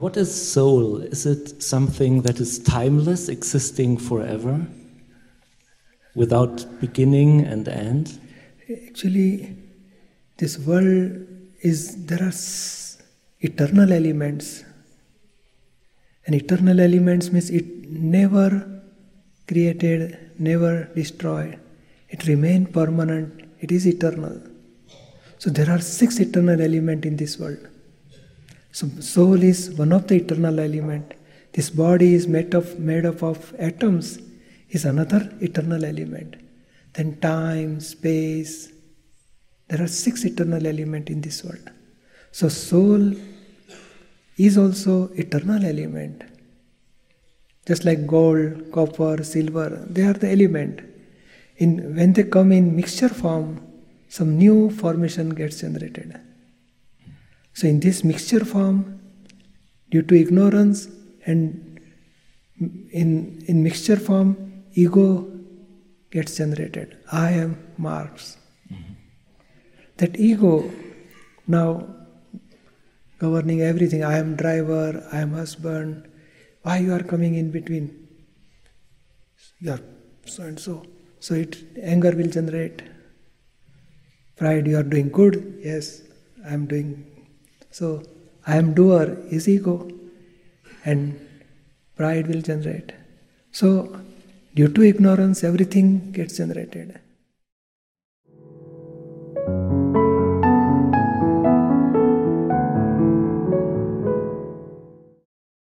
What is soul? Is it something that is timeless, existing forever, without beginning and end? Actually, this world is there are eternal elements, and eternal elements means it never created, never destroyed. It remains permanent. It is eternal. So there are six eternal elements in this world. So soul is one of the eternal element. This body is made of made up of atoms is another eternal element. Then time, space. There are six eternal elements in this world. So soul is also eternal element. Just like gold, copper, silver, they are the element. In when they come in mixture form, some new formation gets generated. So, in this mixture form, due to ignorance and in, in mixture form, ego gets generated. I am Marx. Mm-hmm. That ego now governing everything. I am driver, I am husband. Why you are coming in between? You are so and so. So it anger will generate. Pride, you are doing good. Yes, I am doing so, I am doer is ego, and pride will generate. So, due to ignorance, everything gets generated.